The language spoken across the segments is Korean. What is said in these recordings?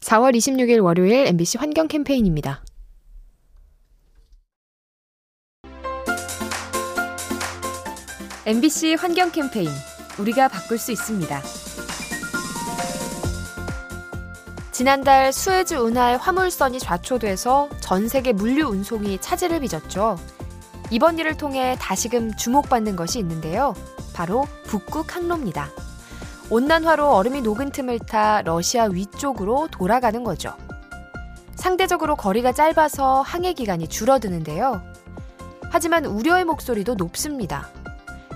4월 26일 월요일 MBC 환경 캠페인입니다. MBC 환경 캠페인 우리가 바꿀 수 있습니다. 지난달 수에즈 운하의 화물선이 좌초돼서 전 세계 물류 운송이 차질을 빚었죠. 이번 일을 통해 다시금 주목받는 것이 있는데요. 바로 북극 항로입니다. 온난화로 얼음이 녹은 틈을 타 러시아 위쪽으로 돌아가는 거죠. 상대적으로 거리가 짧아서 항해 기간이 줄어드는데요. 하지만 우려의 목소리도 높습니다.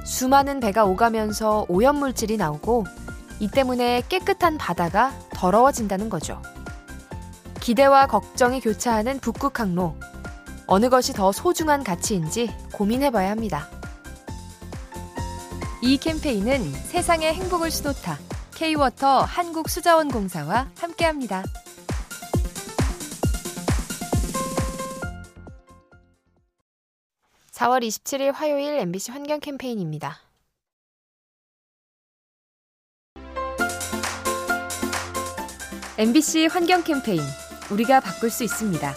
수많은 배가 오가면서 오염물질이 나오고 이 때문에 깨끗한 바다가 더러워진다는 거죠. 기대와 걱정이 교차하는 북극 항로. 어느 것이 더 소중한 가치인지 고민해봐야 합니다. 이 캠페인은 세상의 행복을 수놓다 K-워터 한국수자원공사와 함께합니다. (4월 27일) 화요일 MBC 환경 캠페인입니다. MBC 환경 캠페인 우리가 바꿀 수 있습니다.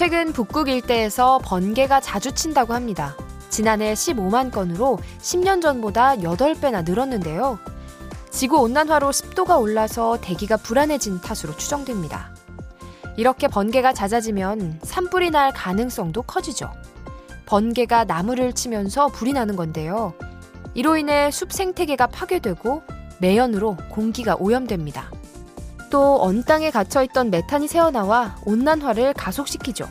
최근 북극 일대에서 번개가 자주 친다고 합니다. 지난해 15만 건으로 10년 전보다 8배나 늘었는데요. 지구 온난화로 습도가 올라서 대기가 불안해진 탓으로 추정됩니다. 이렇게 번개가 잦아지면 산불이 날 가능성도 커지죠. 번개가 나무를 치면서 불이 나는 건데요. 이로 인해 숲 생태계가 파괴되고 매연으로 공기가 오염됩니다. 또 언땅에 갇혀있던 메탄이 새어나와 온난화를 가속시키죠.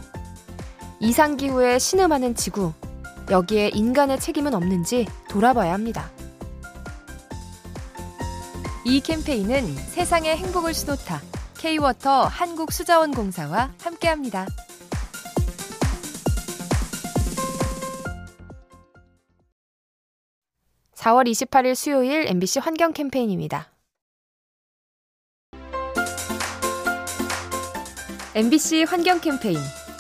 이상기후에 신음하는 지구, 여기에 인간의 책임은 없는지 돌아봐야 합니다. 이 캠페인은 세상의 행복을 수놓다 K-워터 한국수자원공사와 함께합니다. 4월 28일 수요일 MBC 환경 캠페인입니다. MBC 환경 캠페인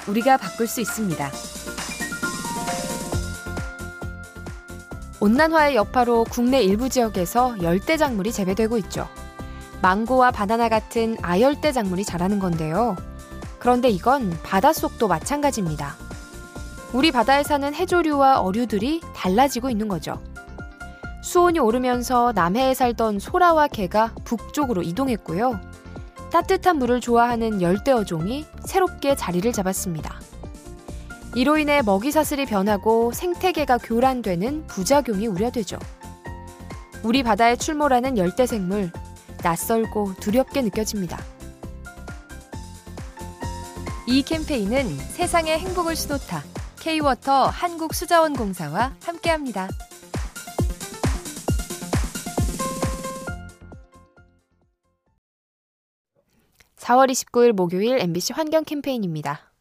우리가 바꿀 수 있습니다. 온난화의 여파로 국내 일부 지역에서 열대 작물이 재배되고 있죠. 망고와 바나나 같은 아열대 작물이 자라는 건데요. 그런데 이건 바닷속도 마찬가지입니다. 우리 바다에 사는 해조류와 어류들이 달라지고 있는 거죠. 수온이 오르면서 남해에 살던 소라와 개가 북쪽으로 이동했고요. 따뜻한 물을 좋아하는 열대어종이 새롭게 자리를 잡았습니다. 이로 인해 먹이 사슬이 변하고 생태계가 교란되는 부작용이 우려되죠. 우리 바다에 출몰하는 열대 생물, 낯설고 두렵게 느껴집니다. 이 캠페인은 세상의 행복을 수놓다 K-워터 한국수자원공사와 함께합니다. 4월 29일 목요일 MBC 환경 캠페인입니다.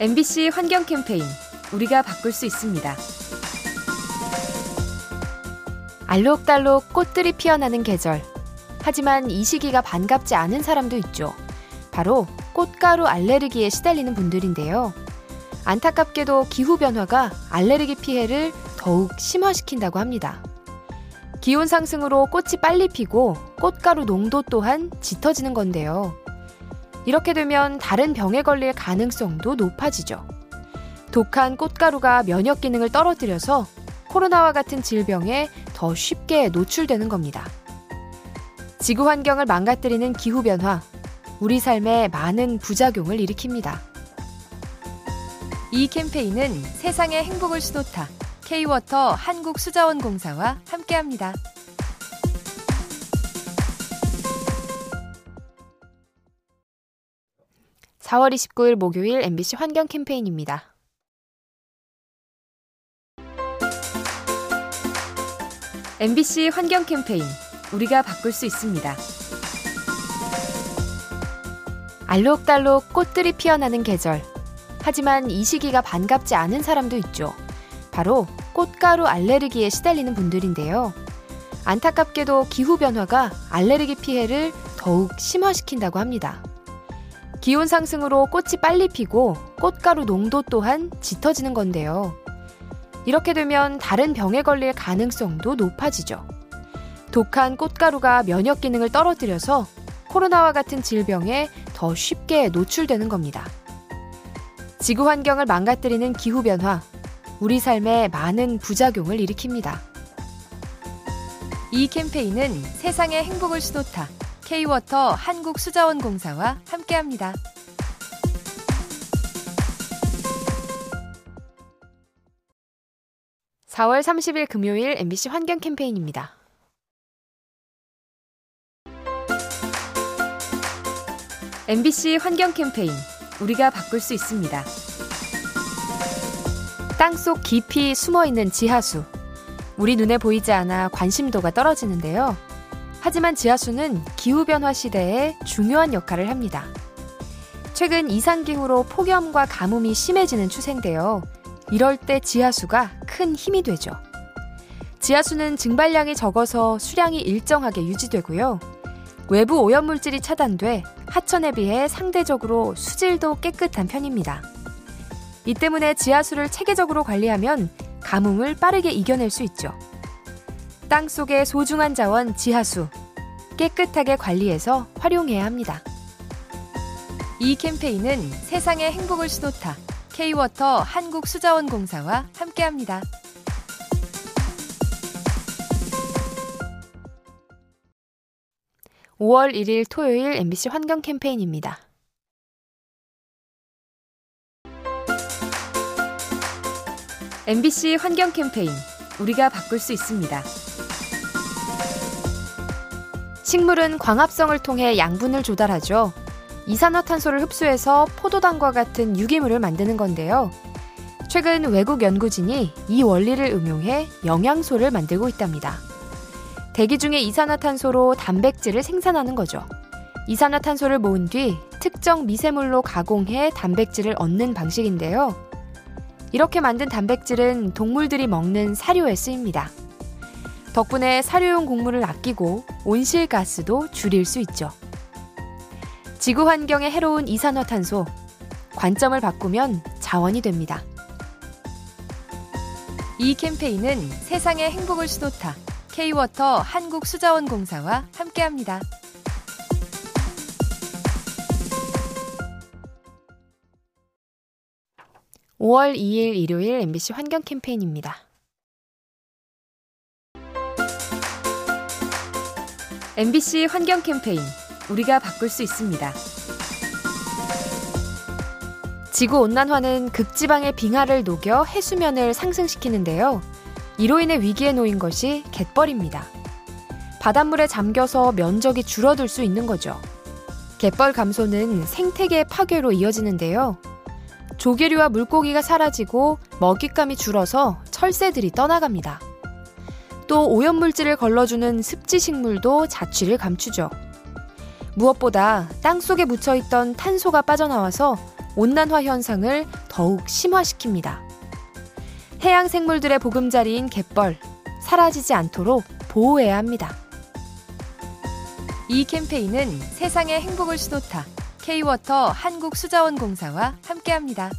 MBC 환경 캠페인 우리가 바꿀 수 있습니다. 알록달록 꽃들이 피어나는 계절. 하지만 이 시기가 반갑지 않은 사람도 있죠. 바로 꽃가루 알레르기에 시달리는 분들인데요. 안타깝게도 기후변화가 알레르기 피해를 더욱 심화시킨다고 합니다. 기온 상승으로 꽃이 빨리 피고 꽃가루 농도 또한 짙어지는 건데요. 이렇게 되면 다른 병에 걸릴 가능성도 높아지죠. 독한 꽃가루가 면역 기능을 떨어뜨려서 코로나와 같은 질병에 더 쉽게 노출되는 겁니다. 지구 환경을 망가뜨리는 기후변화, 우리 삶에 많은 부작용을 일으킵니다. 이 캠페인은 세상의 행복을 수놓다 K-워터 한국수자원공사와 함께합니다. (4월 29일) 목요일 MBC 환경 캠페인입니다. MBC 환경 캠페인 우리가 바꿀 수 있습니다. 알록달록 꽃들이 피어나는 계절. 하지만 이 시기가 반갑지 않은 사람도 있죠. 바로 꽃가루 알레르기에 시달리는 분들인데요. 안타깝게도 기후변화가 알레르기 피해를 더욱 심화시킨다고 합니다. 기온 상승으로 꽃이 빨리 피고 꽃가루 농도 또한 짙어지는 건데요. 이렇게 되면 다른 병에 걸릴 가능성도 높아지죠. 독한 꽃가루가 면역 기능을 떨어뜨려서 코로나와 같은 질병에 더 쉽게 노출되는 겁니다. 지구 환경을 망가뜨리는 기후변화, 우리 삶에 많은 부작용을 일으킵니다. 이 캠페인은 세상의 행복을 수놓다. K-워터 한국수자원공사와 함께합니다. 4월 30일 금요일 MBC 환경 캠페인입니다. 환경 캠페인 우리가 바꿀 수 있습니다. 땅속 깊이 숨어 있는 지하수. 우리 눈에 보이지 않아 관심도가 떨어지는데요. 하지만 지하수는 기후변화 시대에 중요한 역할을 합니다. 최근 이상기후로 폭염과 가뭄이 심해지는 추세인데요. 이럴 때 지하수가 큰 힘이 되죠. 지하수는 증발량이 적어서 수량이 일정하게 유지되고요. 외부 오염물질이 차단돼 하천에 비해 상대적으로 수질도 깨끗한 편입니다. 이 때문에 지하수를 체계적으로 관리하면 가뭄을 빠르게 이겨낼 수 있죠. 땅 속의 소중한 자원 지하수 깨끗하게 관리해서 활용해야 합니다. 이 캠페인은 세상의 행복을 수놓다. K-워터 한국수자원공사와 함께합니다. (5월 1일) 토요일 MBC 환경 캠페인입니다. MBC 환경 캠페인 우리가 바꿀 수 있습니다. 식물은 광합성을 통해 양분을 조달하죠. 이산화탄소를 흡수해서 포도당과 같은 유기물을 만드는 건데요. 최근 외국 연구진이 이 원리를 응용해 영양소를 만들고 있답니다. 대기 중에 이산화탄소로 단백질을 생산하는 거죠. 이산화탄소를 모은 뒤 특정 미세물로 가공해 단백질을 얻는 방식인데요. 이렇게 만든 단백질은 동물들이 먹는 사료에 쓰입니다. 덕분에 사료용 곡물을 아끼고 온실가스도 줄일 수 있죠. 지구 환경에 해로운 이산화탄소. 관점을 바꾸면 자원이 됩니다. 이 캠페인은 세상의 행복을 수놓다. K-워터 한국수자원공사와 함께합니다. (5월 2일) 일요일 MBC 환경 캠페인입니다. MBC 환경 캠페인 우리가 바꿀 수 있습니다. 지구 온난화는 극지방의 빙하를 녹여 해수면을 상승시키는데요. 이로 인해 위기에 놓인 것이 갯벌입니다. 바닷물에 잠겨서 면적이 줄어들 수 있는 거죠. 갯벌 감소는 생태계 파괴로 이어지는데요. 조개류와 물고기가 사라지고 먹잇감이 줄어서 철새들이 떠나갑니다. 또 오염물질을 걸러주는 습지식물도 자취를 감추죠. 무엇보다 땅 속에 묻혀 있던 탄소가 빠져나와서 온난화 현상을 더욱 심화시킵니다. 해양 생물들의 보금자리인 갯벌, 사라지지 않도록 보호해야 합니다. 이 캠페인은 세상의 행복을 수놓다. K-워터 한국수자원공사와 함께합니다.